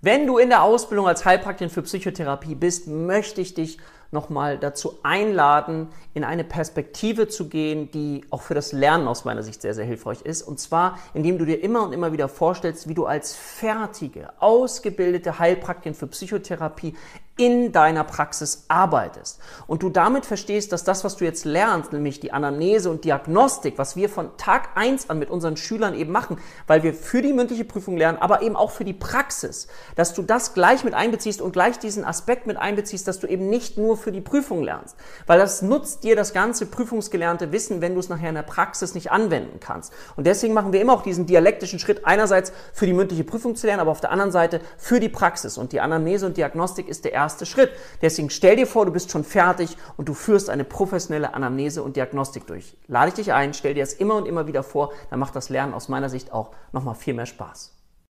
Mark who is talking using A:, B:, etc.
A: Wenn du in der Ausbildung als Heilpraktikerin für Psychotherapie bist, möchte ich dich nochmal dazu einladen, in eine Perspektive zu gehen, die auch für das Lernen aus meiner Sicht sehr, sehr hilfreich ist. Und zwar, indem du dir immer und immer wieder vorstellst, wie du als fertige, ausgebildete Heilpraktikerin für Psychotherapie in deiner Praxis arbeitest. Und du damit verstehst, dass das, was du jetzt lernst, nämlich die Anamnese und Diagnostik, was wir von Tag eins an mit unseren Schülern eben machen, weil wir für die mündliche Prüfung lernen, aber eben auch für die Praxis, dass du das gleich mit einbeziehst und gleich diesen Aspekt mit einbeziehst, dass du eben nicht nur für die Prüfung lernst. Weil das nutzt dir das ganze prüfungsgelernte Wissen, wenn du es nachher in der Praxis nicht anwenden kannst. Und deswegen machen wir immer auch diesen dialektischen Schritt, einerseits für die mündliche Prüfung zu lernen, aber auf der anderen Seite für die Praxis. Und die Anamnese und Diagnostik ist der erste erste Schritt. Deswegen stell dir vor, du bist schon fertig und du führst eine professionelle Anamnese und Diagnostik durch. Lade ich dich ein, stell dir das immer und immer wieder vor, dann macht das Lernen aus meiner Sicht auch nochmal viel mehr Spaß.